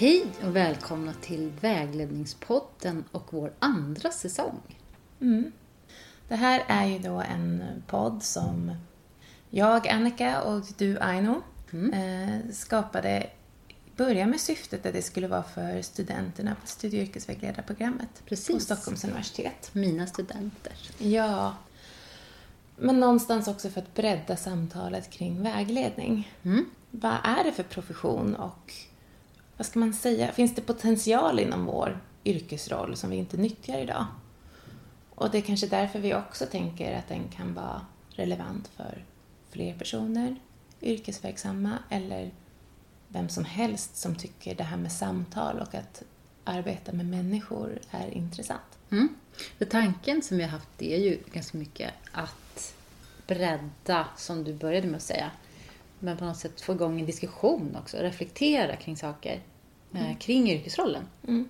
Hej och välkomna till Vägledningspodden och vår andra säsong. Mm. Det här är ju då en podd som jag, Annika, och du, Aino, Mm. eh, skapade börja med syftet att det skulle vara för studenterna på studie och yrkesvägledarprogrammet Precis. på Stockholms universitet. Mina studenter. Ja. Men någonstans också för att bredda samtalet kring vägledning. Mm. Vad är det för profession och vad ska man säga? Finns det potential inom vår yrkesroll som vi inte nyttjar idag? Och det är kanske därför vi också tänker att den kan vara relevant för fler personer, yrkesverksamma eller vem som helst som tycker det här med samtal och att arbeta med människor är intressant. Mm. För tanken som vi har haft det är ju ganska mycket att bredda, som du började med att säga, men på något sätt få igång en diskussion också, reflektera kring saker, eh, kring yrkesrollen. Mm.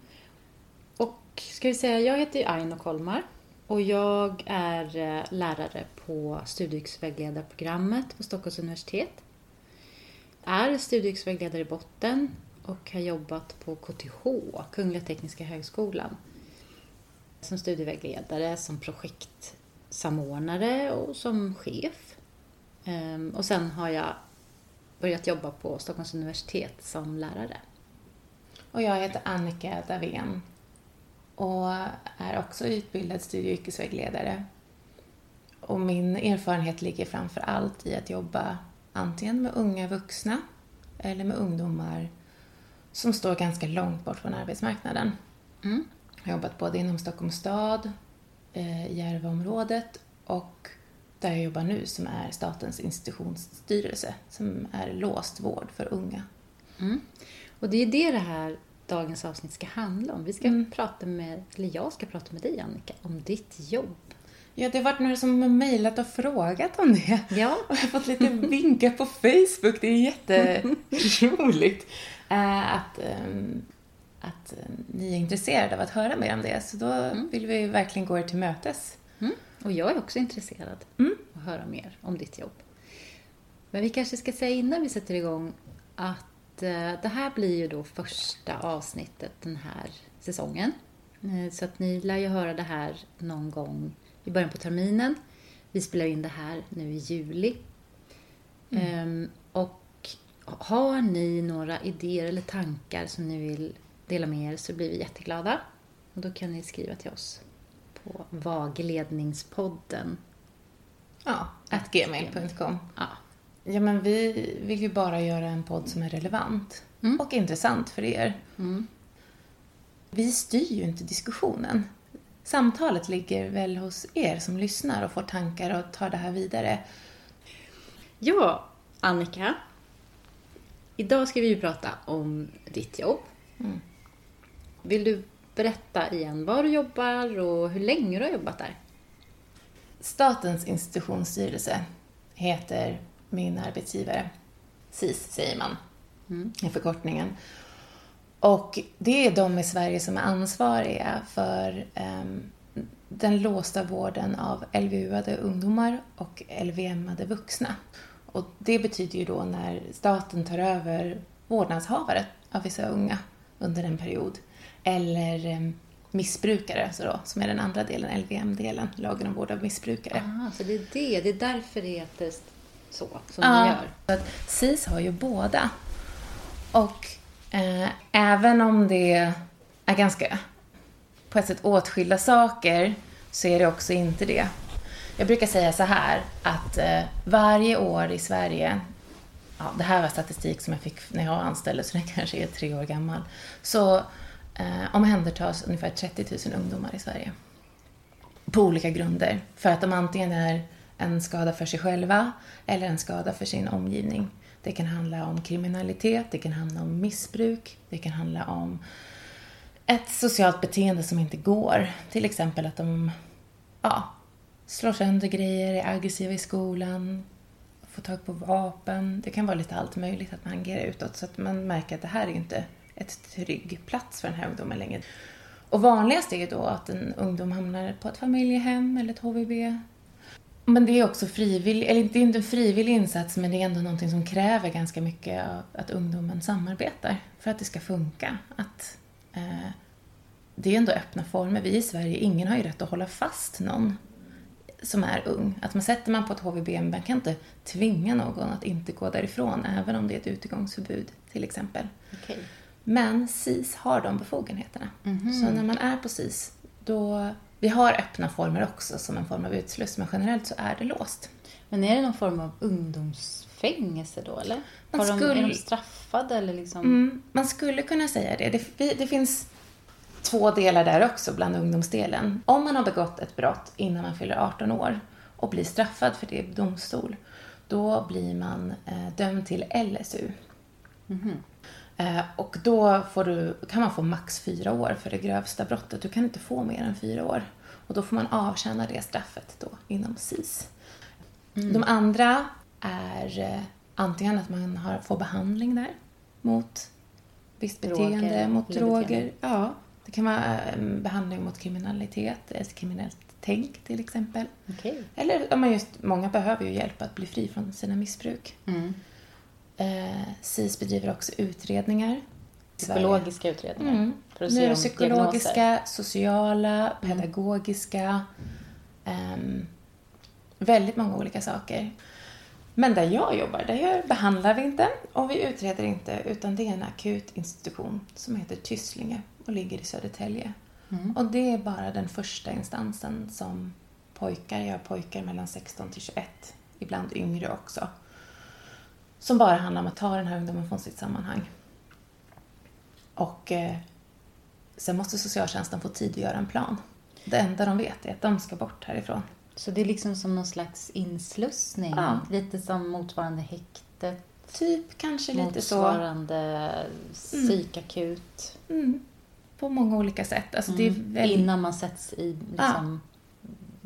Och ska vi säga, jag heter Aino Kolmar och jag är eh, lärare på studieyrkesvägledarprogrammet på Stockholms universitet. Är studieyrkesvägledare i botten och har jobbat på KTH, Kungliga Tekniska Högskolan. Som studievägledare, som projektsamordnare och som chef. Ehm, Och sen har jag börjat jobba på Stockholms universitet som lärare. Och jag heter Annika Davén och är också utbildad studie och yrkesvägledare. Och min erfarenhet ligger framför allt i att jobba antingen med unga vuxna eller med ungdomar som står ganska långt bort från arbetsmarknaden. Mm. Jag har jobbat både inom Stockholms stad, eh, Järvaområdet och där jag jobbar nu som är Statens institutionsstyrelse som är låst vård för unga. Mm. Och det är det det här dagens avsnitt ska handla om. Vi ska Mm. prata med, eller jag ska prata med dig Annika, om ditt jobb. Ja, det har varit några som har mejlat och frågat om det. Ja. Och jag har fått lite vinkar på Facebook. Det är jätteroligt eh, att, ehm, att eh, ni är intresserade av att höra mer om det. Så då vill vi verkligen gå er till mötes. Mm. Och jag är också intresserad Mm. att höra mer om ditt jobb. Men vi kanske ska säga innan vi sätter igång att eh, det här blir ju då första avsnittet den här säsongen. Eh, Så att ni lär ju höra det här någon gång i början på terminen. Vi spelar in det här nu i juli. Ehm, Och har ni några idéer eller tankar som ni vill dela med er så blir vi jätteglada. Och då kan ni skriva till oss på Vagledningspodden. Ja, at gmail.com. Ja. Ja, men vi vill ju bara göra en podd som är relevant Mm. och intressant för er. Mm. Vi styr ju inte diskussionen. Samtalet ligger väl hos er som lyssnar och får tankar och tar det här vidare. Ja, Annika. Idag ska vi ju prata om ditt jobb. Mm. Vill du berätta igen var du jobbar och hur länge du har jobbat där? Statens institutionsstyrelse heter min arbetsgivare. SIS säger man Mm. i förkortningen. Och det är de i Sverige som är ansvariga för ehm, den låsta vården av LVU-ade ungdomar och LVM-ade vuxna. Och det betyder ju då när staten tar över vårdnadshavare av vissa unga under en period. Eller ehm, missbrukare, alltså då, som är den andra delen, LVM-delen, lagen om vård av missbrukare. Ah, så det är det. Det är därför det heter så, som Ja, det gör. så att SIS har ju båda. Och eh, även om det är ganska på ett sätt åtskilda saker så är det också inte det. Jag brukar säga så här att eh, varje år i Sverige, ja, det här var statistik som jag fick när jag anställde så den kanske är tre år gammal, så eh, omhändertas ungefär 30 000 ungdomar i Sverige. På olika grunder. För att de antingen är en skada för sig själva eller en skada för sin omgivning. Det kan handla om kriminalitet, det kan handla om missbruk, det kan handla om ett socialt beteende som inte går. Till exempel att de ja, slår sönder grejer, är aggressiva i skolan, får tag på vapen. Det kan vara lite allt möjligt att man agerar utåt så att man märker att det här är inte ett trygg plats för den här ungdomen längre. Och vanligast är ju då att en ungdom hamnar på ett familjehem eller ett HVB. Men det är också frivillig, eller det är inte en frivillig insats men det är ändå någonting som kräver ganska mycket av att ungdomen samarbetar för att det ska funka. Att, eh, det är ändå öppna former. Vi i Sverige, ingen har ju rätt att hålla fast någon som är ung. Att man sätter man på ett HVB, man kan inte tvinga någon att inte gå därifrån även om det är ett utegångsförbud till exempel. Okej. Men SIS har de befogenheterna. Mhm. Så när man är på SIS, då... Vi har öppna former också som en form av utsluss, men generellt så är det låst. Men är det någon form av ungdomsfängelse då, eller? Man Har de, skulle- Är de straffade eller liksom? Mm, man skulle kunna säga det. det. Det finns två delar där också bland ungdomsdelen. Om man har begått ett brott innan man fyller 18 år och blir straffad för det i domstol, då blir man eh, dömd till LSU. Eh, och då du, kan man få max fyra år för det grövsta brottet. Du kan inte få mer än fyra år. Och då får man avtjäna det straffet då inom SIS. De andra är eh, antingen att man har, får behandling där mot visst Droger beteende, mot eller droger. beteende. Ja, det kan vara eh, behandling mot kriminalitet, ett kriminellt tänk till exempel. Okej. Eller man just, många behöver ju hjälp att bli fri från sina missbruk. Mm. Eh, SIS bedriver också utredningar. Psykologiska utredningar. Mm. För att diagnoser. Neuropsykologiska, sociala, pedagogiska. ehm, väldigt många olika saker. Men där jag jobbar, där behandlar vi inte och vi utreder inte utan det är en akut institution som heter Tysslinge och ligger i Södertälje. Mm. Och det är bara den första instansen som pojkar, jag har pojkar mellan 16 till 21, ibland yngre också, som bara handlar om att ta den här ungdomen från sitt sammanhang. Och eh, sen måste socialtjänsten få tid att göra en plan. Det enda de vet är att de ska bort härifrån. Så det är liksom som någon slags inslussning. Ja. Lite som motsvarande häktet. Typ kanske lite så. motsvarande psykakut. Mm. På många olika sätt. Alltså det är Mm. väldigt... Innan man sätts i liksom,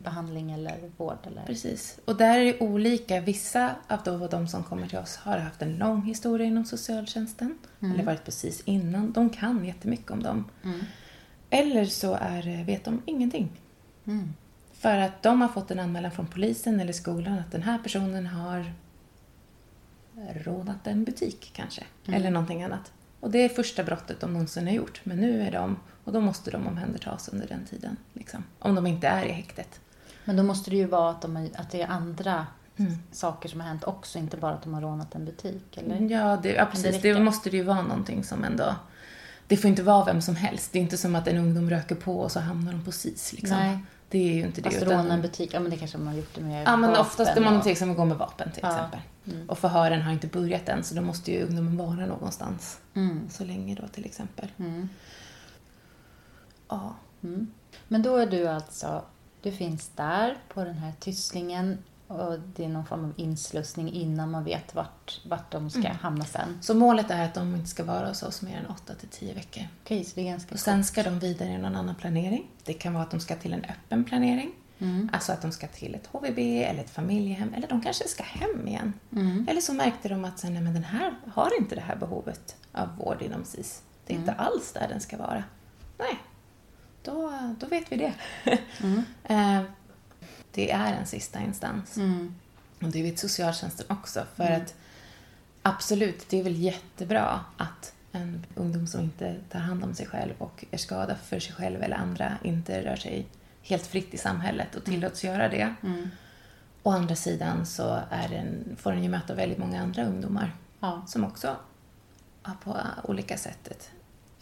behandling eller vård. Eller... Precis. Och där är det olika. Vissa av då de som kommer till oss har haft en lång historia inom socialtjänsten. Eller varit precis innan. De kan jättemycket om dem. Mm. Eller så är, det- vet de ingenting. Mm. För att de har fått en anmälan från polisen eller skolan att den här personen har rånat en butik kanske. Eller någonting annat. Och det är första brottet de någonsin har gjort. Men nu är de, och då måste de omhändertas under den tiden. Liksom. Om de inte är i häktet. Men då måste det ju vara att, de att det är andra Mm. saker som har hänt också. Inte bara att de har rånat en butik. Eller? Ja, det, ja precis. Det, räcker. måste det ju vara någonting som ändå... Det får inte vara vem som helst. Det är inte som att en ungdom röker på och så hamnar de på SIS. Liksom. Nej. Det är ju inte det. Fast utan- råna en butik, ja men det kanske man har gjort det med Ja, men vapen oftast är man och- någonting som går med vapen till Ja. exempel. Mm. Och förhören har inte börjat än, så då måste ju ungdomen vara någonstans. Mm. Så länge då till exempel. Mm. Ja. Mm. Men då är du alltså, du finns där på den här Tysslingen och det är någon form av inslussning innan man vet vart, vart de ska Mm. hamna sen. Så målet är att de inte ska vara hos oss mer än 8 till 10 veckor. Okej, så det är ganska Och sen ska de vidare i någon annan planering. Det kan vara att de ska till en öppen planering. Mm. Alltså att de ska till ett HVB eller ett familjehem. Eller de kanske ska hem igen. Mm. Eller så märkte de att nej, men den här har inte det här behovet av vård inom SIS. Det är inte alls där den ska vara. Nej, då, då vet vi det. Mm. Eh, det är en sista instans. Mm. Och det vet socialtjänsten också. För att absolut, det är väl jättebra att en ungdom som inte tar hand om sig själv och är skadad för sig själv eller andra inte rör sig helt fritt i samhället och tillåts göra det. Mm. Å andra sidan så den, får den ju möta väldigt många andra ungdomar Ja. som också har på olika sätt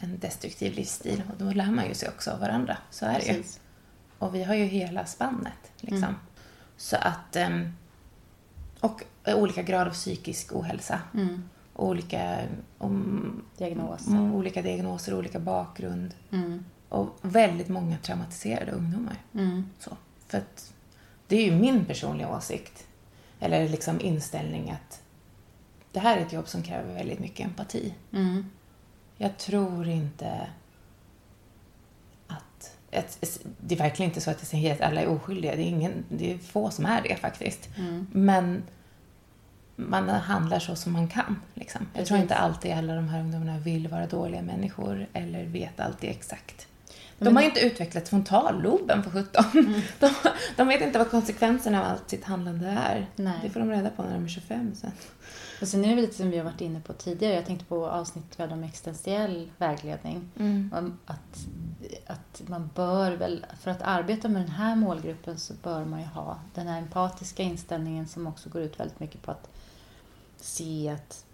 en destruktiv livsstil. Och då lär man ju sig också av varandra. Så är det ju. Precis. Och vi har ju hela spannet. Liksom. Mm. Så att... ehm, Och olika grad av psykisk ohälsa. Mm. Olika, om, Diagnoser. olika diagnoser, olika bakgrund. Mm. Och väldigt många traumatiserade ungdomar. Mm. Så. För att det är ju min personliga åsikt, eller liksom inställning att det här är ett jobb som kräver väldigt mycket empati. Jag tror inte att... att det är verkligen inte så att jag säger att alla är oskyldiga. Det är, ingen, det är få som är det faktiskt. Mm. Men man handlar så som man kan. Liksom. Jag tror inte alltid alla de här ungdomarna vill vara dåliga människor eller vet alltid exakt. De har ju inte utvecklat frontalloben för 17. Mm. De, de vet inte vad konsekvenserna av allt sitt handlande är. Nej. Det får de reda på när de är 25 sen. Och sen är det lite som vi har varit inne på tidigare. Jag tänkte på avsnittet vi hade om existentiell vägledning. Om Att, att man bör väl, för att arbeta med den här målgruppen så bör man ju ha den här empatiska inställningen som också går ut väldigt mycket på att se att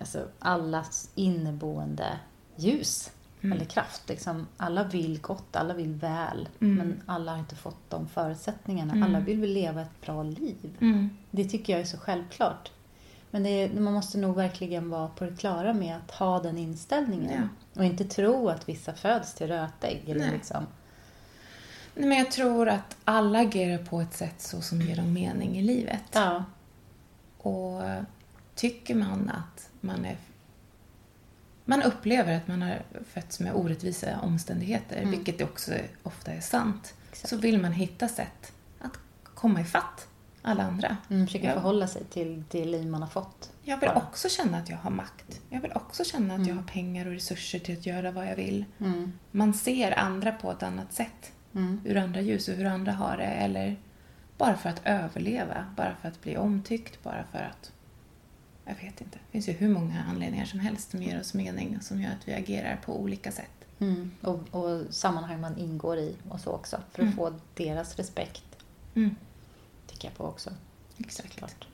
alltså, allas inneboende ljus eller kraft. Liksom, alla vill gott, alla vill väl. Men alla har inte fått de förutsättningarna. Alla vill väl leva ett bra liv. Det tycker jag är så självklart. Men är, man måste nog verkligen vara på det klara med att ha den inställningen. Och inte tro att vissa föds till rötägg. Eller Nej. liksom. Nej, men jag tror att alla agerar på ett sätt så som ger dem mening i livet. Ja. Och tycker man att man är... Man upplever att man har fötts med orättvisa omständigheter, vilket också ofta är sant, Exakt. så vill man hitta sätt att komma ifatt alla andra. Mm, försöka Ja. förhålla sig till det liv man har fått. Jag vill Bara. också känna att jag har makt. Jag vill också känna att jag har pengar och resurser till att göra vad jag vill. Mm. Man ser andra på ett annat sätt. Mm. Ur andra ljus och hur andra har det. Eller bara för att överleva. Bara för att bli omtyckt. Bara för att... Jag vet inte. Det finns ju hur många anledningar som helst som ger oss mening. Som gör att vi agerar på olika sätt. Mm. Och, och sammanhang man ingår i och så också. För att få deras respekt. Mm. Jag på också. Exakt. Såklart.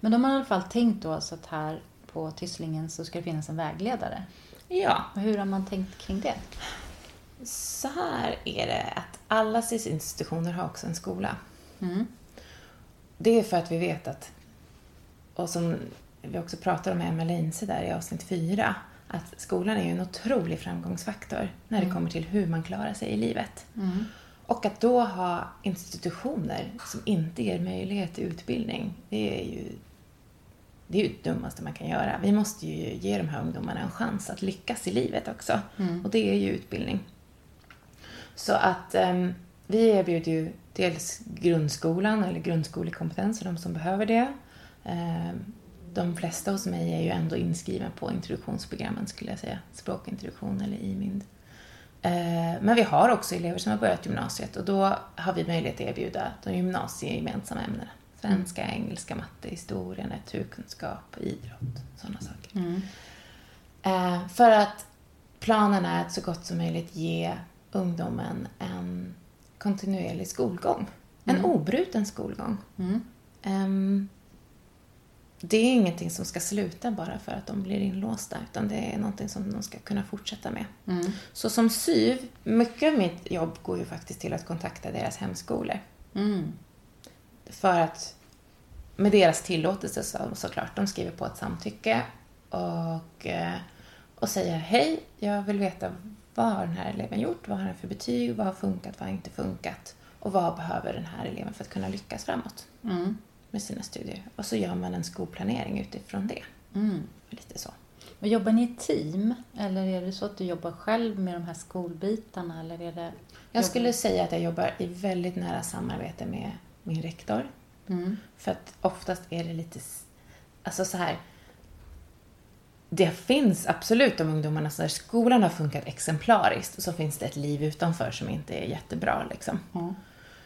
Men de har i alla fall tänkt då så att här på Tysslingen så ska det finnas en vägledare. Ja, Och hur har man tänkt kring det? så här är det att alla SIS-institutioner har också en skola. Mm. Det är för att vi vet att, och som vi också pratar om med Emma Leinse där i avsnitt fyra, att skolan är en otrolig framgångsfaktor när det kommer till hur man klarar sig i livet. Och att då ha institutioner som inte ger möjlighet till utbildning, det är ju det är ju det dummaste man kan göra. Vi måste ju ge de här ungdomarna en chans att lyckas i livet också. Och det är ju utbildning. Så att ehm, vi erbjuder ju dels grundskolan eller grundskolekompetens för de som behöver det. Ehm, de flesta hos mig är ju ändå inskrivna på introduktionsprogrammen skulle jag säga. Språkintroduktion eller IMIND. Eh, Men vi har också elever som har börjat gymnasiet och då har vi möjlighet att erbjuda de gymnasiegemensamma ämnena. Svenska, engelska, matte, historia, naturkunskap, idrott, sådana saker. Eh, För att planen är att så gott som möjligt ge ungdomen en kontinuerlig skolgång. En obruten skolgång. Ehm, det är ingenting som ska sluta bara för att de blir inlåsta, utan det är någonting som de ska kunna fortsätta med. Så som SYV, mycket av mitt jobb går ju faktiskt till att kontakta deras hemskolor. Mm. För att, med deras tillåtelse så, såklart, de skriver på ett samtycke och, eh, och säger hej, jag vill veta vad har den här eleven gjort, vad har den för betyg, vad har funkat, vad har inte funkat och vad behöver den här eleven för att kunna lyckas framåt Mm. Med sina studier. Och så gör man en skolplanering utifrån det. Mm. Lite så. Och jobbar ni i team? Eller är det så att du jobbar själv med de här skolbitarna? Eller är det... Jag skulle säga att jag jobbar i väldigt nära samarbete med min rektor. Mm. För att oftast är det lite... Alltså så här... Det finns absolut de ungdomarna där skolan har funkat exemplariskt och så finns det ett liv utanför som inte är jättebra. Liksom. Mm.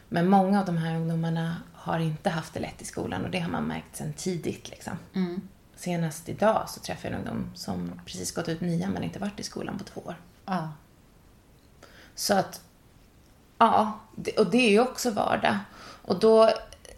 Men många av de här ungdomarna har inte haft det lätt i skolan och det har man märkt sedan tidigt. Liksom. Mm. Senast idag så träffade jag en ungdom som precis gått ut nian men inte varit i skolan på två år. Ja. Så att, ja, och det är ju också vardag. Och då,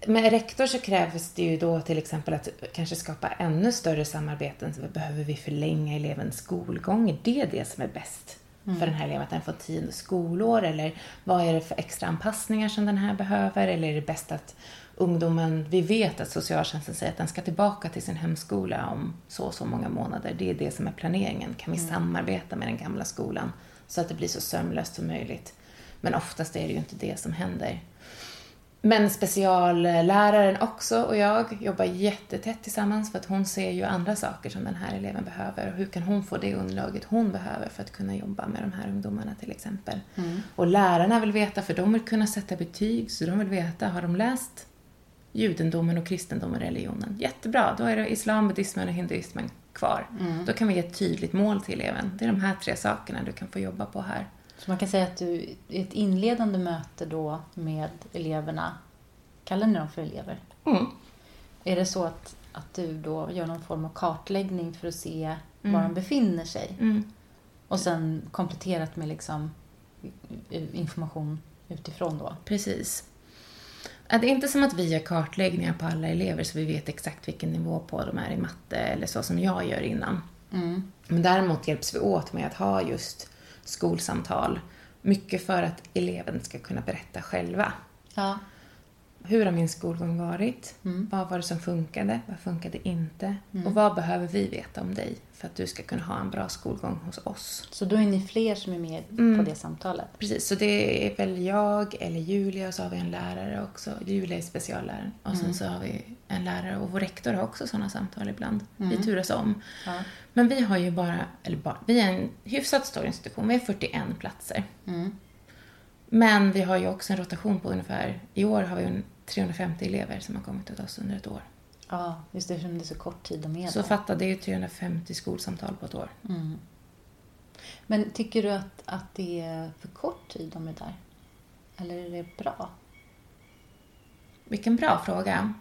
med rektor så krävs det ju då till exempel att kanske skapa ännu större samarbeten. Så behöver vi förlänga elevens skolgång? Är det det som är bäst för den här eleven? Att den får tionde skolår? Eller vad är det för extra anpassningar som den här behöver? Eller är det bäst att ungdomen, vi vet att socialtjänsten säger att den ska tillbaka till sin hemskola om så och så många månader. Det är det som är planeringen. Kan vi samarbeta med den gamla skolan så att det blir så sömlöst som möjligt? Men oftast är det ju inte det som händer. Men specialläraren också och jag jobbar jättetätt tillsammans för att hon ser ju andra saker som den här eleven behöver och hur kan hon få det underlaget hon behöver för att kunna jobba med de här ungdomarna till exempel. Och lärarna vill veta, för de vill kunna sätta betyg, så de vill veta, har de läst judendomen och kristendomen och religionen? Jättebra, då är det islam, buddhismen och hinduismen kvar. Då kan vi ge ett tydligt mål till eleven. Det är de här tre sakerna du kan få jobba på här. Så man kan säga att du i ett inledande möte då med eleverna, kallar ni dem för elever? Mm. Är det så att, att du då gör någon form av kartläggning för att se var Mm. de befinner sig? Mm. Och sen kompletterat med liksom information utifrån då? Precis. Det är inte som att vi gör kartläggningar på alla elever så vi vet exakt vilken nivå på de är i matte eller så som jag gör innan. Mm. Men däremot hjälps vi åt med att ha just skolsamtal. Mycket för att eleven ska kunna berätta själva. Ja. Hur har min skolgång varit? Mm. Vad var det som funkade? Vad funkade inte? Och vad behöver vi veta om dig för att du ska kunna ha en bra skolgång hos oss? Så då är ni fler som är med Mm. på det samtalet? Precis, så det är väl jag eller Julia och så har vi en lärare också. Julia är specialläraren. Och sen så har vi en lärare och vår rektor har också sådana samtal ibland. Vi turas om. Ja. Men vi har ju bara, eller bara, vi är en hyfsat stor institution. Vi har 41 platser. Mm. Men vi har ju också en rotation på ungefär, i år har vi en 350 elever som har kommit till oss under ett år. Ja, just det, eftersom det är så kort tid de är Så fatta, det är ju 350 skolsamtal på ett år. Mm. Men tycker du att, att det är för kort tid de är där? Eller är det bra? Vilken bra fråga.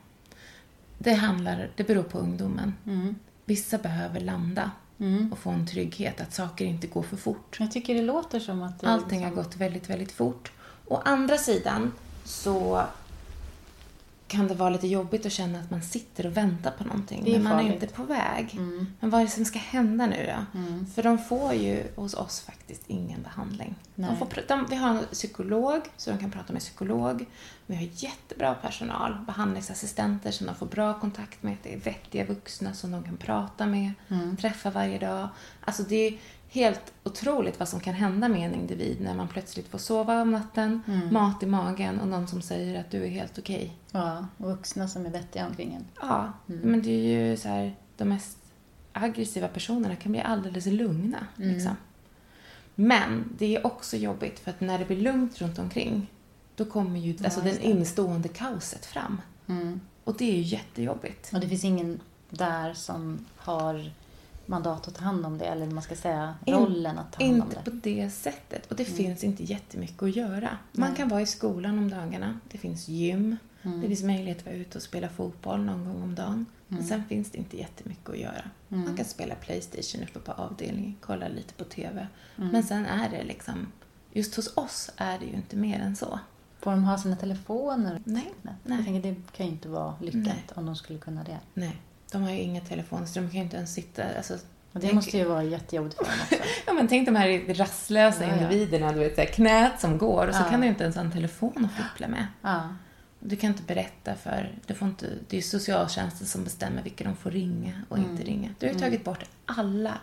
Det handlar, det beror på ungdomen. Mm. Vissa behöver landa Mm. och få en trygghet att saker inte går för fort. Jag tycker det låter som att det Allting har liksom- gått väldigt, väldigt fort. Å andra sidan så kan det vara lite jobbigt att känna att man sitter och väntar på någonting. Är men man är farligt. inte på väg. Mm. Men vad är det som ska hända nu då? Mm. För de får ju hos oss faktiskt ingen behandling. De får, de, vi har en psykolog, så de kan prata med psykolog. Vi har jättebra personal, behandlingsassistenter som de får bra kontakt med. Det är vettiga vuxna som de kan prata med, Mm. träffa varje dag. Alltså det är helt otroligt vad som kan hända med en individ när man plötsligt får sova om natten, Mm. mat i magen och någon som säger att du är helt okej. Ja, och vuxna som är vettiga omkring en. Ja, Mm. men det är ju så här, de mest aggressiva personerna kan bli alldeles lugna. Mm. Liksom. Men det är också jobbigt för att när det blir lugnt runt omkring då kommer ju Ja, alltså, den innestående kaoset fram. Mm. Och det är ju jättejobbigt. Och det finns ingen där som har mandat att ta hand om det, eller man ska säga rollen att ta hand om Inte det. på det sättet. Och det Mm. finns inte jättemycket att göra. Man Nej. kan vara i skolan om dagarna. Det finns gym. Mm. Det finns möjlighet att vara ute och spela fotboll någon gång om dagen. Men Mm. sen finns det inte jättemycket att göra. Mm. Man kan spela Playstation uppe på avdelningen, kolla lite på TV. Mm. Men sen är det liksom, just hos oss är det ju inte mer än så. Får de ha sina telefoner? Nej, Nej. Nej. Jag tänker, det kan ju inte vara lyckat Nej. om de skulle kunna det. nej. De har ju inga telefoner så de kan ju inte ens sitta, alltså, Och det Tänk- måste ju vara jättejobbigt för dem också. Ja men tänk de här rastlösa Ja, individerna, du vet så här, knät som går och så Ja. kan du inte ens ha en telefon att fippla med. Ja. Du kan inte berätta för, du får inte, det är socialtjänsten som bestämmer vilka de får ringa och inte ringa. Du har ju tagit bort alla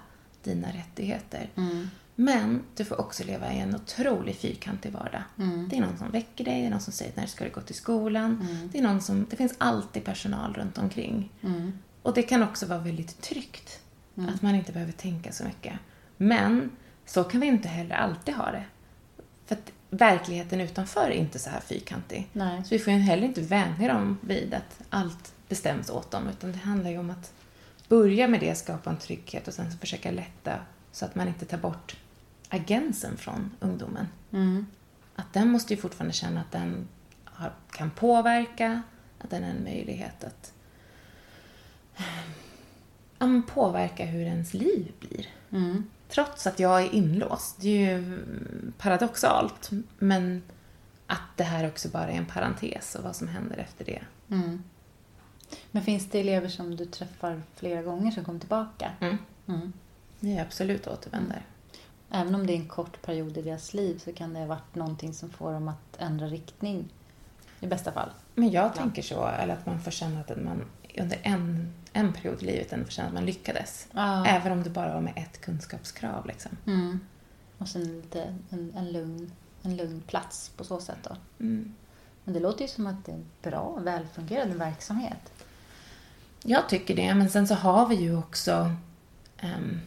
dina rättigheter. Mm. Men du får också leva i en otrolig fyrkantig vardag. Mm. Det är någon som väcker dig, det är någon som säger när ska du gå till skolan. Mm. Det, är någon som, det finns alltid personal runt omkring. Och det kan också vara väldigt tryggt. Mm. Att man inte behöver tänka så mycket. Men så kan vi inte heller alltid ha det. För att verkligheten utanför är inte så här fyrkantig. Nej. Så vi får ju heller inte vänja dem vid att allt bestäms åt dem. Utan det handlar ju om att börja med det, skapa en trygghet och sen försöka lätta så att man inte tar bort agensen från ungdomen. Mm. Att den måste ju fortfarande känna att den har, kan påverka, att den är en möjlighet att ja, påverka hur ens liv blir. Mm. Trots att jag är inlåst. Det är ju paradoxalt. Men att det här också bara är en parentes och vad som händer efter det. Mm. Men finns det elever som du träffar flera gånger som kommer tillbaka? Mm. Mm. Det är absolut återvändare. Även om det är en kort period i deras liv så kan det ha varit någonting som får dem att ändra riktning. I bästa fall. Men jag Ja. tänker så, eller att man får känna att man under en, en period i livet ändå får känna att man lyckades. Ja. Även om det bara var med ett kunskapskrav. Liksom. Mm. Och sen lite en, en, lugn, en lugn plats på så sätt då. Mm. Men det låter ju som att det är en bra, välfungerande verksamhet. Jag tycker det, men sen så har vi ju också... ehm,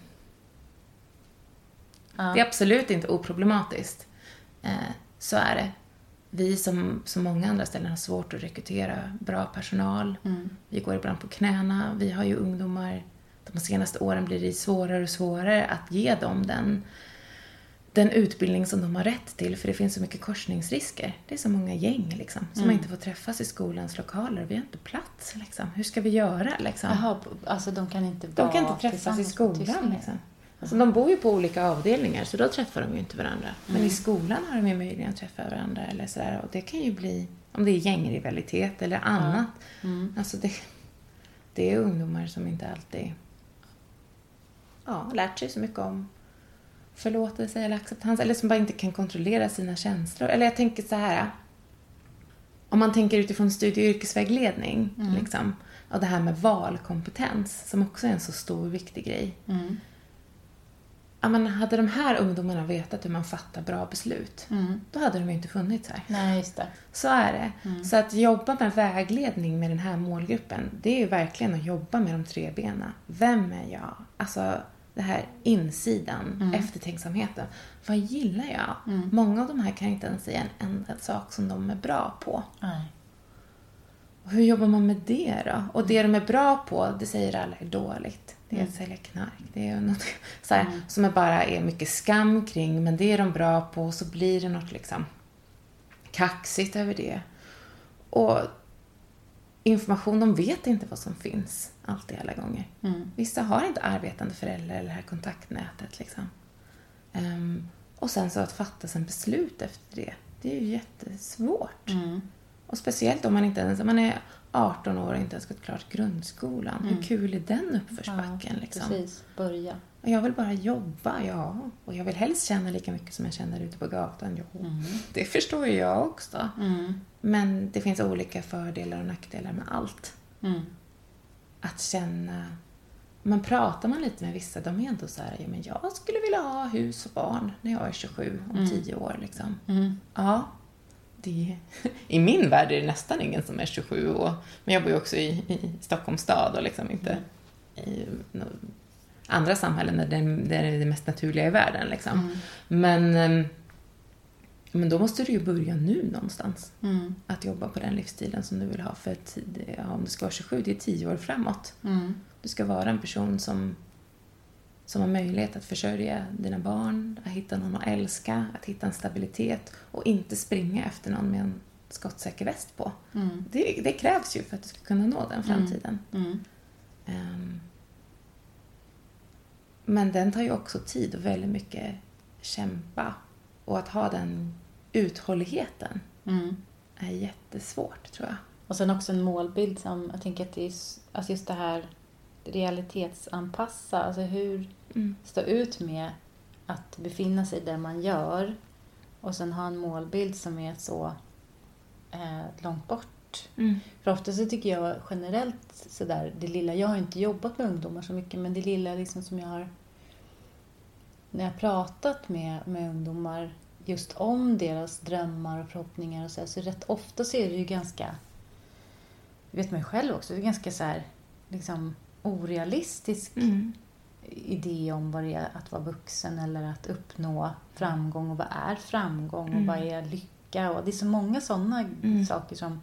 Ja. Det är absolut inte oproblematiskt. Eh, så är det. Vi som, som många andra ställen har svårt att rekrytera bra personal. Mm. Vi går ibland på knäna. Vi har ju ungdomar, de senaste åren blir det svårare och svårare att ge dem den den utbildning som de har rätt till för det finns så mycket korsningsrisker. Det är så många gäng liksom, som Mm. inte får träffas i skolans lokaler. Vi har inte plats. Liksom. Hur ska vi göra? Liksom? Jaha, alltså de kan inte De kan inte träffas i skolan. Liksom. Alltså, de bor ju på olika avdelningar så då träffar de ju inte varandra. Men Mm. i skolan har de ju möjlighet att träffa varandra. Eller sådär. Och det kan ju bli, om det är gängrivalitet eller annat. Mm. Alltså det, det är ungdomar som inte alltid ja, lärt sig så mycket om förlåtelse eller acceptans. Eller som bara inte kan kontrollera sina känslor. Eller jag tänker så här. Om man tänker utifrån studie och yrkesvägledning. Liksom, och det här med valkompetens som också är en så stor viktig grej. Mm. Ja, men hade de här ungdomarna vetat hur man fattar bra beslut, Mm. då hade de ju inte funnits här. Nej, just det. Så är det. Så att jobba med vägledning med den här målgruppen, det är ju verkligen att jobba med de tre benen. Vem är jag? Alltså, det här insidan, eftertänksamheten. Vad gillar jag? Många av de här kan inte ens säga en enda sak som de är bra på. Nej. Och hur jobbar man med det då? Och det de är bra på, det säger alla är dåligt. Det är att sälja knark. Det är något så här, som är bara är mycket skam kring, men det är de bra på och så blir det något liksom kaxigt över det. Och information, de vet inte vad som finns alltid alla gånger. Mm. Vissa har inte arbetande föräldrar eller det här kontaktnätet liksom. Ehm, och sen så att fatta sen beslut efter det, det är ju jättesvårt. Mm. Och speciellt om man inte ens, man är 18 år och inte ens gått klart grundskolan. Hur kul är den uppförsbacken liksom? Precis, börja. Och jag vill bara jobba, ja. Och jag vill helst tjäna lika mycket som jag känner ute på gatan, jo. Det förstår ju jag också. Mm. Men det finns olika fördelar och nackdelar med allt. Mm. Att känna... Men pratar man lite med vissa, de är ändå så här, ja, men jag skulle vilja ha hus och barn när jag är 27, om 10 år liksom. Mm. Ja, det, i min värld är det nästan ingen som är 27 år. Men jag bor ju också i, i Stockholms stad och liksom inte i no, andra samhällen där det, där det är det mest naturliga i världen. Liksom. Men, ehm, men då måste du ju börja nu någonstans. Mm. Att jobba på den livsstilen som du vill ha. För tid, ja, om du ska vara 27, det är 10 år framåt. Mm. Du ska vara en person som, som har möjlighet att försörja dina barn, att hitta någon att älska, att hitta en stabilitet och inte springa efter någon med en skottsäker väst på. Mm. Det, det krävs ju för att du ska kunna nå den framtiden. Mm. Ehm, men den tar ju också tid och väldigt mycket kämpa. Och att ha den uthålligheten Mm. är jättesvårt, tror jag. Och sen också en målbild som jag tänker att det är alltså just det här realitetsanpassa, alltså hur Mm. stå ut med att befinna sig där man gör och sen ha en målbild som är så eh, långt bort. Mm. För ofta så tycker jag generellt sådär, det lilla, jag har inte jobbat med ungdomar så mycket, men det lilla liksom som jag har när jag har pratat med, med ungdomar just om deras drömmar och förhoppningar och så, här, så rätt ofta så är det ju ganska, vet man ju själv också, det är ganska så här, liksom orealistisk Mm. idé om vad det är att vara vuxen eller att uppnå framgång och vad är framgång och Mm. vad är lycka och det är så många sådana Mm. saker som,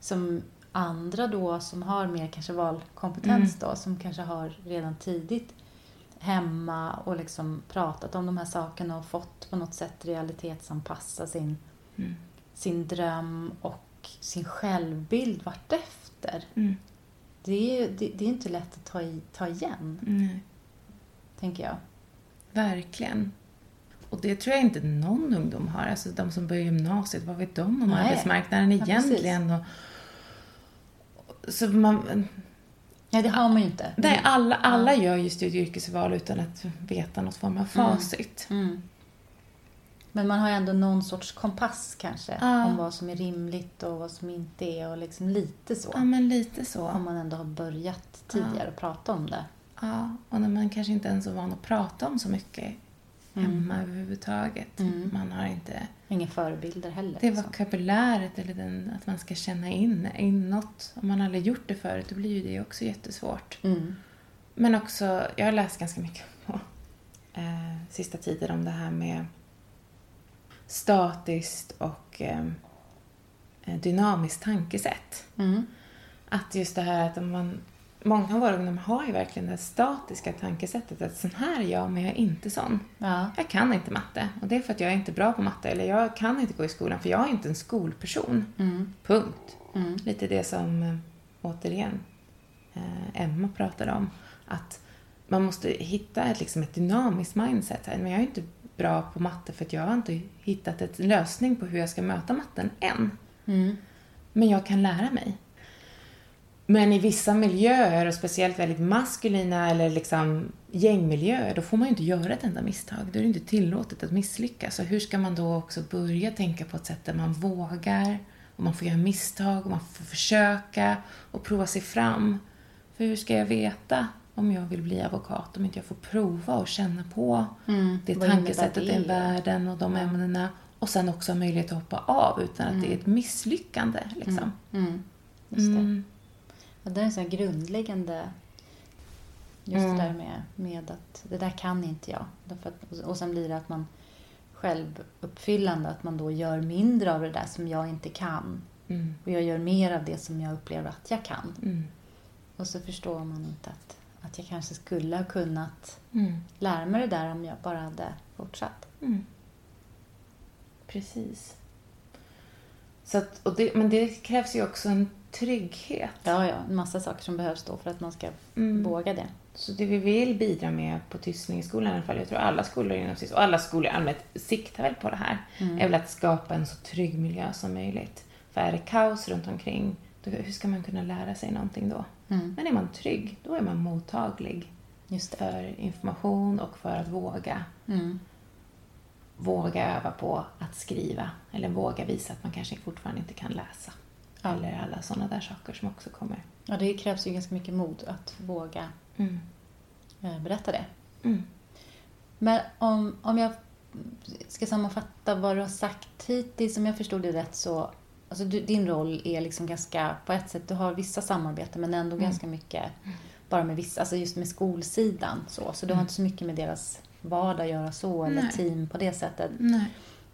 som andra då som har mer kanske valkompetens Mm. då som kanske har redan tidigt hemma och liksom pratat om de här sakerna och fått på något sätt realitetsanpassa sin, Mm. sin dröm och sin självbild vartefter. Mm. Det är, det, det är inte lätt att ta, i, ta igen, Nej. tänker jag. Verkligen. Och det tror jag inte någon ungdom har. Alltså de som börjar gymnasiet, vad vet de om Nej. arbetsmarknaden Ja, egentligen? och, så man, Nej, det har man ju inte. nej, alla, alla gör ju studie och yrkesval utan att veta något form av facit. Mm. Men man har ju ändå någon sorts kompass kanske Ja. om vad som är rimligt och vad som inte är och liksom lite så. Ja, men lite så. Om man ändå har börjat tidigare prata om det. Ja, och när man kanske inte ens är van att prata om så mycket hemma överhuvudtaget. Mm. Man har inte Inga förebilder heller. det liksom. vokabuläret eller den, att man ska känna in inåt. Om man aldrig gjort det förut, då blir ju det också jättesvårt. Mm. Men också, jag har läst ganska mycket på eh, sista tiden om det här med statiskt och eh, dynamiskt tankesätt. Mm. Att just det här att om man, många av våra ungdomar har ju verkligen det statiska tankesättet att sån här är jag, men jag är inte sån. Ja. Jag kan inte matte och det är för att jag är inte bra på matte eller jag kan inte gå i skolan för jag är inte en skolperson. Mm. Punkt. Mm. Lite det som, eh, återigen, eh, Emma pratade om. Att man måste hitta ett, liksom ett dynamiskt mindset. Här. Men jag är inte bra på matte för att jag har inte hittat ett lösning på hur jag ska möta matten än. Mm. Men jag kan lära mig. Men i vissa miljöer, och speciellt väldigt maskulina eller liksom gängmiljöer, då får man ju inte göra ett enda misstag. Då är det inte tillåtet att misslyckas. Så hur ska man då också börja tänka på ett sätt där man vågar, och man får göra misstag, och man får försöka och prova sig fram. För hur ska jag veta om jag vill bli advokat om inte jag får prova och känna på Mm. det tankesättet, det? den världen och de ämnena. Och sen också ha möjlighet att hoppa av utan att det är ett misslyckande. Liksom. Mm. Just det. Mm. Ja, det är en sån här grundläggande... Just Mm. det där med, med att det där kan inte jag. Att, och sen blir det att man självuppfyllande, att man då gör mindre av det där som jag inte kan. Mm. Och jag gör mer av det som jag upplever att jag kan. Mm. Och så förstår man inte att, att jag kanske skulle ha kunnat Mm. lära mig det där om jag bara hade fortsatt. Mm. Precis. Så att, och det, men det krävs ju också en trygghet. Ja, ja, en massa saker som behövs då för att man ska Mm. våga det. Så det vi vill bidra med på Tysslingeskolan i alla fall, jag tror alla skolor inom SIS och alla skolor i allmänhet siktar väl på det här, Mm. är väl att skapa en så trygg miljö som möjligt. För är det kaos runt omkring, då, hur ska man kunna lära sig någonting då? Mm. Men är man trygg, då är man mottaglig för information och för att våga. Mm. Våga öva på att skriva eller våga visa att man kanske fortfarande inte kan läsa. Ja. Eller alla sådana där saker som också kommer. Ja, det krävs ju ganska mycket mod att våga Mm. eh, berätta det. Mm. Men om, om jag ska sammanfatta vad du har sagt hittills, om jag förstod det rätt så... Alltså du, din roll är liksom ganska, på ett sätt, du har vissa samarbeten men ändå ganska mycket bara med vissa, alltså just med skolsidan så. Så du har inte så mycket med deras vardag att göra så, eller Nej. team på det sättet. Nej.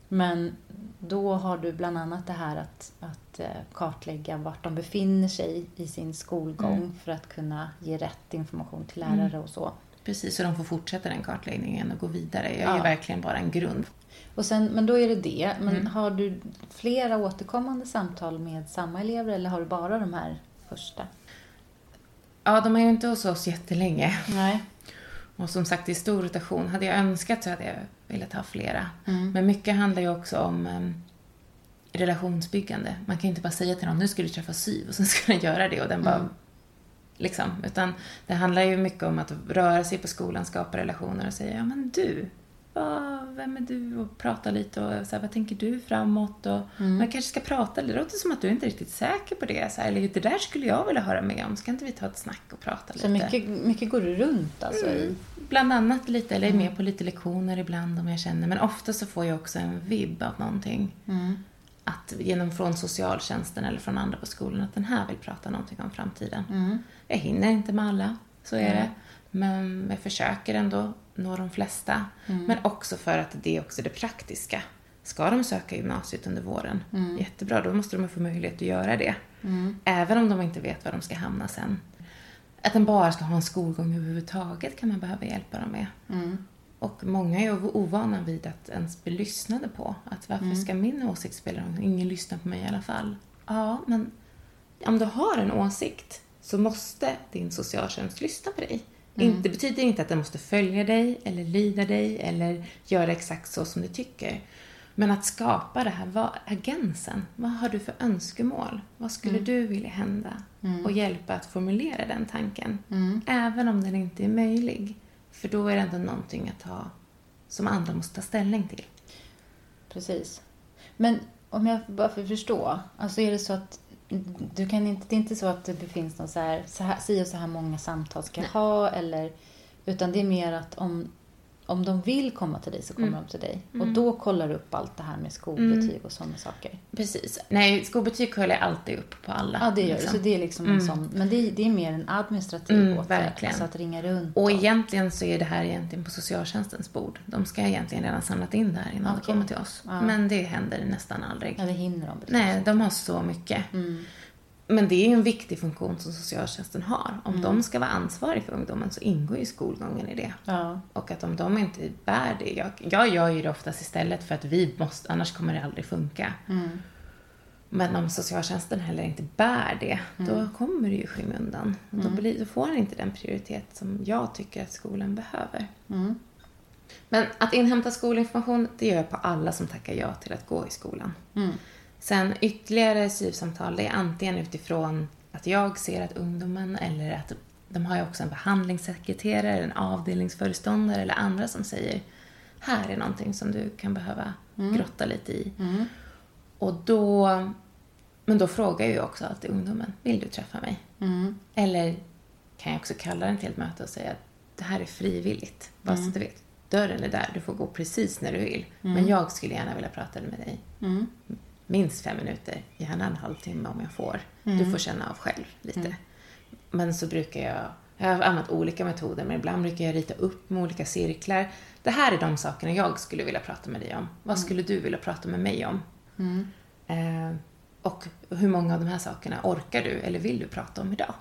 Men då har du bland annat det här att, att eh, kartlägga vart de befinner sig i sin skolgång Mm. för att kunna ge rätt information till lärare och så. Precis, så de får fortsätta den kartläggningen och gå vidare. Jag Ja. ger verkligen bara en grund. Och sen, men då är det det. Men Mm. har du flera återkommande samtal med samma elever eller har du bara de här första? Ja, de är ju inte hos oss jättelänge. Nej. Och som sagt, i stor rotation. Hade jag önskat så hade jag velat ha flera. Mm. Men mycket handlar ju också om em, relationsbyggande. Man kan ju inte bara säga till någon, nu ska du träffa SYV och sen ska den göra det och den bara... Mm. Liksom. Utan det handlar ju mycket om att röra sig på skolan, skapa relationer och säga, ja men du, vad, vem är du? Och prata lite och så här, vad tänker du framåt? Och Mm. Man kanske ska prata, det låter som att du inte är riktigt säker på det. Så här, eller det där skulle jag vilja höra med om, ska inte vi ta ett snack och prata lite? Så mycket, mycket går runt alltså i... Bland annat lite, eller är Mm. med på lite lektioner ibland om jag känner. Men ofta så får jag också en vibb av någonting. Mm. Att genom från socialtjänsten eller från andra på skolan att den här vill prata någonting om framtiden. Mm. Jag hinner inte med alla, så är det. Men jag försöker ändå nå de flesta. Mm. Men också för att det är också det praktiska. Ska de söka gymnasiet under våren, Mm. jättebra, då måste de få möjlighet att göra det. Mm. Även om de inte vet var de ska hamna sen. Att de bara ska ha en skolgång överhuvudtaget kan man behöva hjälpa dem med. Mm. Och många är ovana vid att ens bli lyssnade på. Att varför Mm. ska min åsikt spela någon Ingen lyssnar på mig i alla fall. Ja, men om du har en åsikt så måste din socialtjänst lyssna på dig. Mm. Det betyder inte att den måste följa dig eller lyda dig eller göra exakt så som du tycker. Men att skapa det här, vad agensen? Vad har du för önskemål? Vad skulle Mm. du vilja hända? Mm. Och hjälpa att formulera den tanken. Mm. Även om den inte är möjlig. För då är det ändå någonting att ha som andra måste ta ställning till. Precis. Men om jag bara får förstå, alltså är det så att du kan inte, det är inte så att det finns någon så här, så här, si och så här många samtal ska jag ha eller, utan det är mer att om, om de vill komma till dig så kommer Mm. de till dig. Och Mm. då kollar du upp allt det här med skolbetyg och sådana saker. Precis. Nej, skolbetyg håller jag alltid upp på alla. Ja, det gör liksom. Så det är liksom Mm. en sån, men det, är- det är mer en administrativ Mm, åtgärd. verkligen. Alltså att ringa runt. Och egentligen så är det här egentligen på socialtjänstens bord. De ska egentligen redan samlat in det här innan Okej. de kommer till oss. Ja. Men det händer nästan aldrig. Ja, det hinner de. precis. Nej, de har så mycket. Mm. Men det är ju en viktig funktion som socialtjänsten har. Om de ska vara ansvariga för ungdomen så ingår ju skolgången i det. Ja. Och att om de inte bär det, jag, jag gör ju det oftast istället för att vi måste, annars kommer det aldrig funka. Men om socialtjänsten heller inte bär det, då kommer det ju i skymundan. Då, blir, då får den inte den prioritet som jag tycker att skolan behöver. Men att inhämta skolinformation, det gör jag på alla som tackar ja till att gå i skolan. Sen ytterligare syvsamtal, det är antingen utifrån att jag ser att ungdomen eller att de har ju också en behandlingssekreterare, en avdelningsföreståndare eller andra som säger här är någonting som du kan behöva grotta lite i. Och då, men då frågar jag ju också alltid ungdomen, vill du träffa mig? Eller kan jag också kalla den till ett möte och säga att det här är frivilligt, bara så att du vet. Dörren är där, du får gå precis när du vill. Men jag skulle gärna vilja prata med dig. Minst fem minuter, gärna en halvtimme om jag får. Du får känna av själv lite. Men så brukar jag, jag har använt olika metoder, men ibland brukar jag rita upp med olika cirklar. Det här är de sakerna jag skulle vilja prata med dig om. Vad skulle du vilja prata med mig om? Eh, och hur många av de här sakerna orkar du eller vill du prata om idag?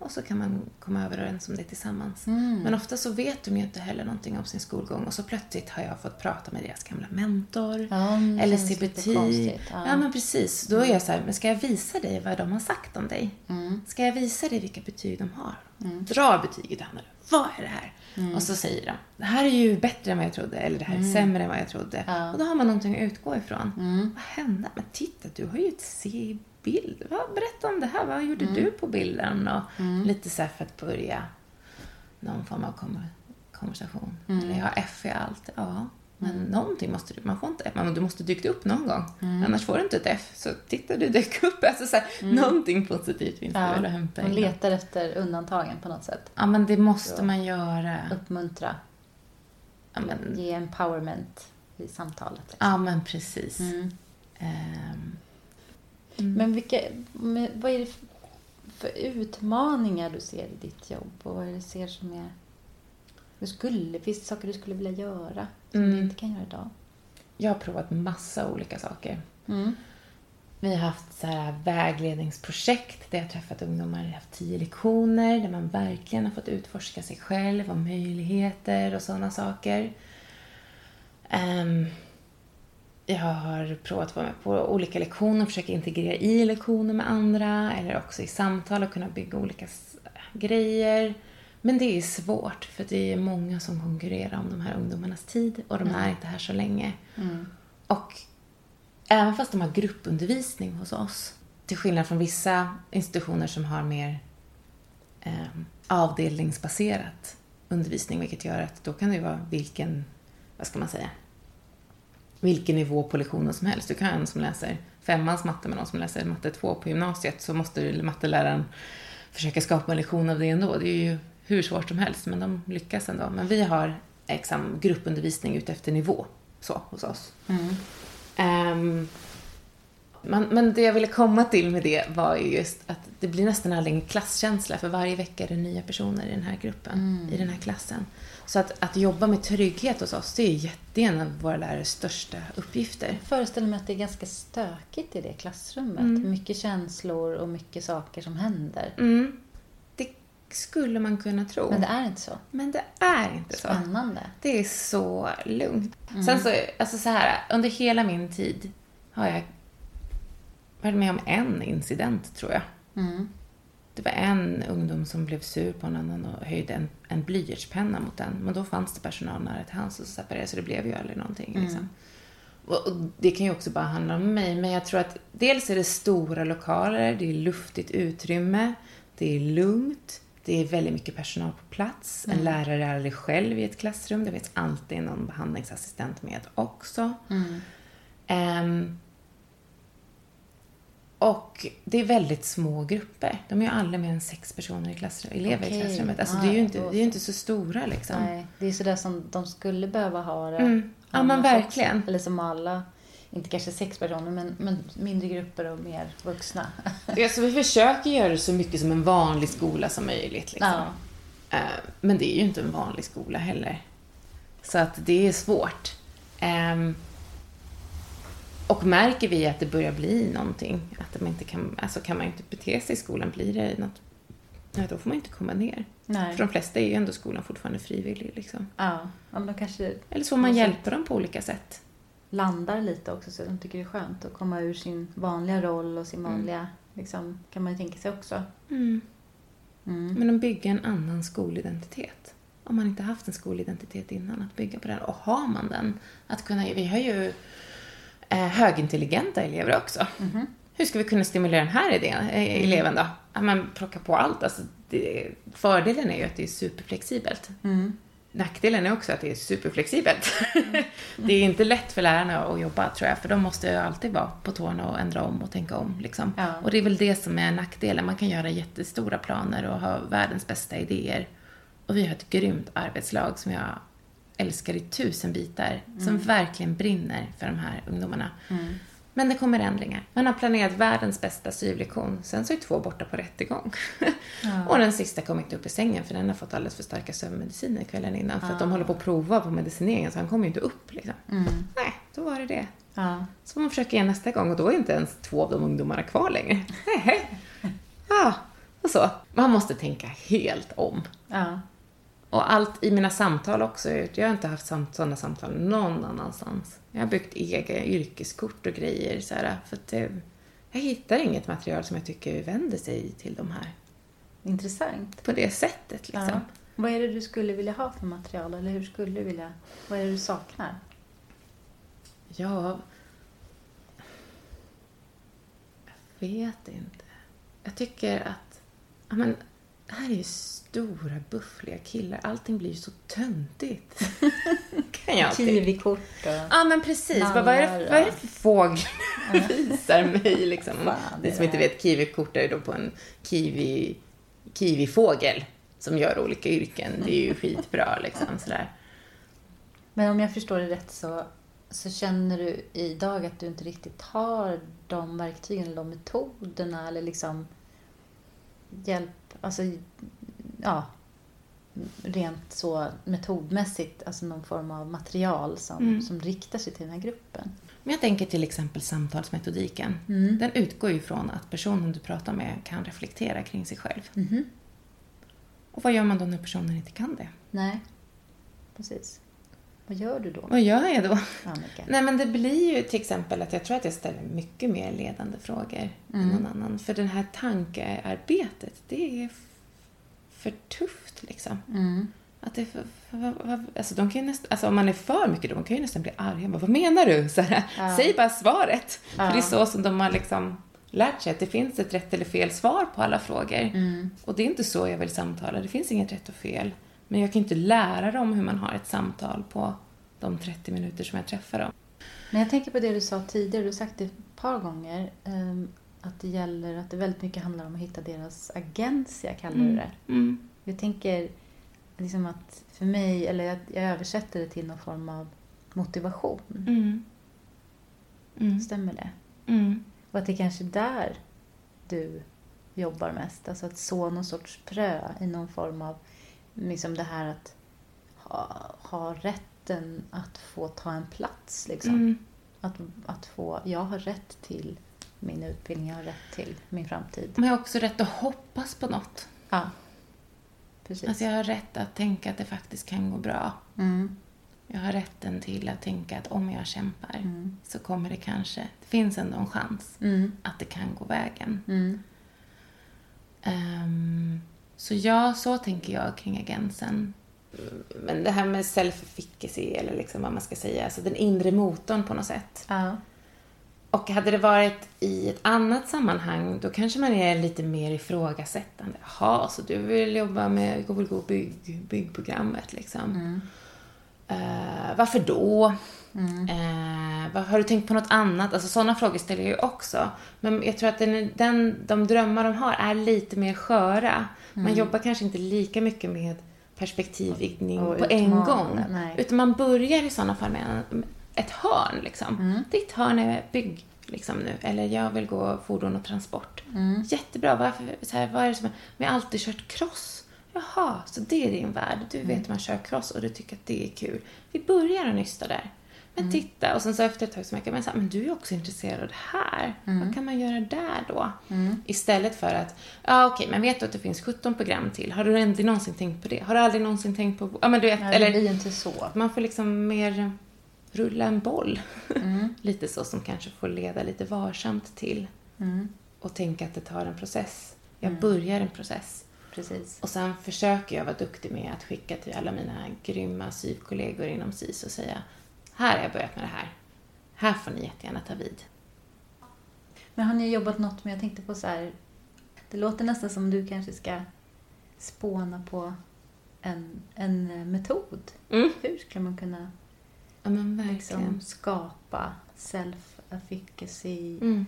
Och så kan man komma överens om det tillsammans. Men ofta så vet de ju inte heller någonting om sin skolgång och så plötsligt har jag fått prata med deras gamla mentor. Ja, eller CBT. ja. Ja. men precis. Då är jag så här, men ska jag visa dig vad de har sagt om dig? Mm. Ska jag visa dig vilka betyg de har? Dra betyget Hanna. Vad är det här? Mm. Och så säger de, det här är ju bättre än vad jag trodde. Eller det här är sämre än vad jag trodde. Mm. Ja. Mm. Och då har man någonting att utgå ifrån. Vad hände? Men titta, du har ju ett C bild. Vad, berätta om det här. Vad gjorde Mm. du på bilden? Och lite så för att börja någon form av konversation. Mm. Eller jag har F i allt. Ja, men någonting måste du, man får inte F, du måste dyka upp någon gång. Annars får du inte ett F. Så titta, du dök upp. Alltså så här, Någonting positivt finns det väl att hämta Man in. letar efter undantagen på något sätt. Ja, men det måste man göra. Uppmuntra, Ja, men, ge empowerment i samtalet. ja, men precis. Mm. Ehm, Men vilka, men vad är det för- för utmaningar du ser i ditt jobb? Och vad är det du ser som är... Du skulle, finns det saker du skulle vilja göra som Mm. du inte kan göra idag? jag har provat massa olika saker. Mm. Vi har haft så här vägledningsprojekt där jag har träffat ungdomar. Jag har haft tio lektioner där man verkligen har fått utforska sig själv och möjligheter och sådana saker. Ehm, jag har provat att vara med på olika lektioner, försöka integrera i lektioner med andra eller också i samtal och kunna bygga olika grejer. Men det är svårt för det är många som konkurrerar om de här ungdomarnas tid och de är inte här så länge. Och även fast de har gruppundervisning hos oss, till skillnad från vissa institutioner som har mer eh, avdelningsbaserat undervisning, vilket gör att då kan det vara vilken, vad ska man säga, vilken nivå på lektionen som helst. Du kan ha en som läser femmans matte med någon som läser matte 2 på gymnasiet, så måste matteläraren försöka skapa en lektion av det ändå. Det är ju hur svårt som helst, men de lyckas ändå. Men vi har liksom, gruppundervisning utefter nivå, så, hos oss. Ehm, men, men det jag ville komma till med det var ju just att det blir nästan aldrig en klasskänsla för varje vecka är det nya personer i den här gruppen, i den här klassen. Så att, att jobba med trygghet hos oss, det är jätte en av våra lärares största uppgifter. Jag föreställer mig att det är ganska stökigt i det klassrummet. Mycket känslor och mycket saker som händer. Mm. Det skulle man kunna tro. Men det är inte så. Men det är inte så. Spännande. Det är så lugnt. Sen så, alltså så här, under hela min tid har jag varit med om en incident, tror jag. Mm. Det var en ungdom som blev sur på en annan och höjde en, en blyertspenna mot den. Men då fanns det personal nära till hands och så separerade så det blev ju aldrig någonting. Liksom. Och, och det kan ju också bara handla om mig, men jag tror att dels är det stora lokaler, det är luftigt utrymme, det är lugnt, det är väldigt mycket personal på plats. En lärare är aldrig själv i ett klassrum, det finns alltid någon behandlingsassistent med också. Ehm, och det är väldigt små grupper. De är ju aldrig mer än sex personer i klassrum, elever Okej. i klassrummet. Alltså Ah, det är ju inte, det är ju inte så stora liksom. Nej, det är sådär som de skulle behöva ha det. Mm. Ja, men verkligen. Eller som alla, inte kanske sex personer, men, men mindre grupper och mer vuxna. Alltså, vi försöker göra det så mycket som en vanlig skola som möjligt. Liksom. Ja. Eh, Men det är ju inte en vanlig skola heller. Så att det är svårt. Och märker vi att det börjar bli någonting, att man inte kan, alltså kan man inte bete sig i skolan, blir det något, ja, då får man inte komma ner. Nej. För de flesta är ju ändå skolan fortfarande frivillig. Liksom. Ja, men de kanske Eller så får man hjälpa dem på olika sätt. landar lite också så de tycker det är skönt att komma ur sin vanliga roll och sin Mm. vanliga, liksom, kan man ju tänka sig också. Mm. Mm. Men att bygga en annan skolidentitet. Om man inte haft en skolidentitet innan, att bygga på den. Och har man den, att kunna... Vi har ju högintelligenta elever också. Mhm. Hur ska vi kunna stimulera den här idén, eh, eleven då? Ja, men plocka på allt. Alltså, det, fördelen är ju att det är superflexibelt. Mm. Nackdelen är också att det är superflexibelt. det är inte lätt för lärarna att jobba, tror jag, för de måste ju alltid vara på tårna och ändra om och tänka om. Liksom. Ja. Och det är väl det som är nackdelen. Man kan göra jättestora planer och ha världens bästa idéer. Och vi har ett grymt arbetslag som jag älskar i tusen bitar, som verkligen brinner för de här ungdomarna. Men det kommer ändringar. Man har planerat världens bästa syvlektion, sen så är två borta på rättegång. och den sista kom inte upp i sängen för den har fått alldeles för starka sömnmediciner kvällen innan. För att de håller på att prova på medicineringen så han kommer ju inte upp liksom. Nej, då var det det. Ja. Så man försöka igen nästa gång och då är inte ens två av de ungdomarna kvar längre. Nej. Ja, och så. Man måste tänka helt om. Ja. Och allt i mina samtal också. Jag har inte haft samt, sådana samtal någon annanstans. Jag har byggt egna yrkeskort och grejer så här, för att det, jag hittar inget material som jag tycker vänder sig till de här Intressant. på det sättet liksom. Ja. Vad är det du skulle vilja ha för material? Eller hur skulle du vilja... Vad är det du saknar? Ja... Jag vet inte. Jag tycker att... Ja, men, här är ju stora, buffliga killar. Allting blir ju så töntigt. kan jag. Kiwikort och... Ja, men precis. Vad, vad, är det, vad är det för fågel visar mig? Liksom? Fan, det som inte vet, kiwikort är då på en kiwi, kiwifågel som gör olika yrken. Det är ju skitbra liksom. Sådär. Men om jag förstår det rätt så, så känner du idag att du inte riktigt har de verktygen eller de metoderna eller liksom hjälp, alltså ja, rent så metodmässigt, alltså någon form av material som, Mm. som riktar sig till den här gruppen. Men jag tänker till exempel samtalsmetodiken. Mm. Den utgår ju från att personen du pratar med kan reflektera kring sig själv. Mhm. Och vad gör man då när personen inte kan det? Nej, precis. Vad gör du då, Vad gör jag då? Annika? Nej men det blir ju till exempel att jag tror att jag ställer mycket mer ledande frågor än någon annan. För det här tankearbetet, det är för tufft liksom. Mm. Att det för, för, alltså, de kan ju nästan, alltså om man är för mycket då, man kan ju nästan bli arga. Bara, Vad menar du? Så här, Ja. Säg bara svaret. Ja. För det är så som de har liksom lärt sig att det finns ett rätt eller fel svar på alla frågor. Mm. Och det är inte så jag vill samtala. Det finns inget rätt och fel. Men jag kan inte lära dem hur man har ett samtal på de 30 minuter som jag träffar dem. Men jag tänker på det du sa tidigare, du har sagt det ett par gånger, ehm, att det gäller att det väldigt mycket handlar om att hitta deras agentia, kallar du det. Mm. Jag tänker liksom att för mig, eller jag, jag översätter det till någon form av motivation. Mm. Mm. Stämmer det? Mm. Och att det kanske är där du jobbar mest. Alltså att så någon sorts frö i någon form av liksom det här att ha, ha rätten att få ta en plats. Liksom. Mm. Att, att få, jag har rätt till min utbildning, jag har rätt till min framtid. Men jag har också rätt att hoppas på något. Ja, precis. Alltså jag har rätt att tänka att det faktiskt kan gå bra. mm, Jag har rätten till att tänka att om jag kämpar mm, så kommer det kanske, det finns ändå en chans mm, att det kan gå vägen. Ehm, så ja, så tänker jag kring agensen. Men det här med self-efficacy, eller liksom vad man ska säga, alltså den inre motorn på något sätt. ja, Och hade det varit i ett annat sammanhang, då kanske man är lite mer ifrågasättande. Jaha, så du vill jobba med, vill gå bygg, byggprogrammet liksom. mm, Eh, varför då? mm, Eh, vad, har du tänkt på något annat? Alltså sådana frågor ställer jag ju också. Men jag tror att den, den, de drömmar de har är lite mer sköra. Man jobbar kanske inte lika mycket med perspektivvidgning på en utmana, gång. nej. Utan man börjar i sådana fall med en, ett hörn liksom. Mm. Ditt hörn är bygg liksom nu. Eller jag vill gå fordon och transport. mm, Jättebra. Varför, så här, vad är det som, jag har alltid kört cross. Jaha, så det är din värld. Du vet hur man kör cross och du tycker att det är kul. Vi börjar att nysta där. Men titta. Och sen så efter ett tag så märker man så här, men du är också intresserad av det här. Vad kan man göra där då? Istället för att, ja okej, men vet du att det finns 17 program till? Har du aldrig någonsin tänkt på det? Har du aldrig någonsin tänkt på, ja men du vet, Nej, det eller blir ju inte så. man får liksom mer rulla en boll. Mm. lite så som kanske får leda lite varsamt till. Mm. Och tänka att det tar en process. Jag börjar en process. Precis. Och sen försöker jag vara duktig med att skicka till alla mina grymma syvkollegor inom SIS och säga här har jag börjat med det här. Här får ni jättegärna ta vid. Men har ni jobbat något med, jag tänkte på så här, det låter nästan som du kanske ska spåna på en, en metod. Mm. Hur skulle man kunna Ja liksom skapa self-efficacy? Mm.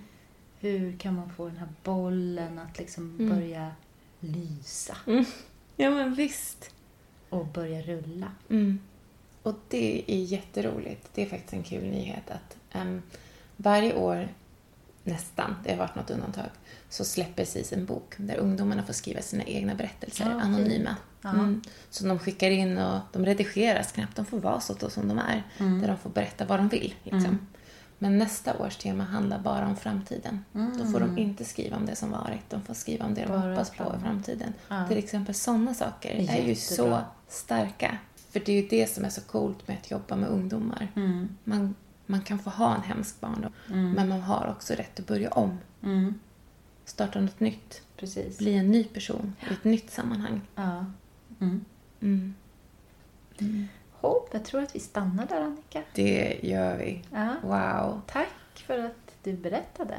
Hur kan man få den här bollen att liksom Mm. börja lysa Ja men visst. och börja rulla? Mm. Och det är jätteroligt. Det är faktiskt en kul nyhet att ehm, varje år, nästan, det har varit något undantag, så släpper SIS en bok där ungdomarna får skriva sina egna berättelser, Ja, anonyma. Ja. Mm. Som de skickar in och de redigeras knappt. De får vara så som de är. Mm. Där de får berätta vad de vill. Liksom. Men nästa års tema handlar bara om framtiden. Då får de inte skriva om det som varit. De får skriva om det de Mm. Bara hoppas på i framtiden. Ja. Till exempel sådana saker är ju så Jättebra. starka. För det är ju det som är så coolt med att jobba med ungdomar. Mm. Man, man kan få ha en hemsk barndom, men man har också rätt att börja om. Mm. Starta något nytt. Precis. Bli en ny person i ett nytt sammanhang. Ja. Mm. Hopp, jag tror att vi stannar där Annika. Det gör vi. Ja. Wow. Tack för att du berättade.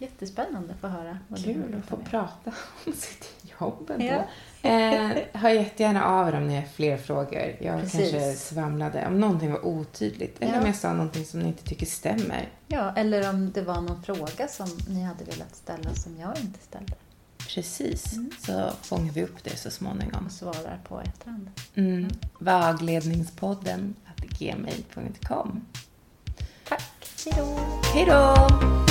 Jättespännande att få höra. vad Kul att få med. prata om sitt jobb ändå. Ja. Eh, hör jättegärna av er om ni har fler frågor. Jag Precis. kanske svamlade. Om någonting var otydligt. Eller Ja. om jag sa någonting som ni inte tycker stämmer. Ja, eller om det var någon fråga som ni hade velat ställa som jag inte ställde Precis. Så fångar vi upp det så småningom. och svarar på efterhand. Mm. Vagledningspodden at gmail.com. Tack, hej då! Hej då!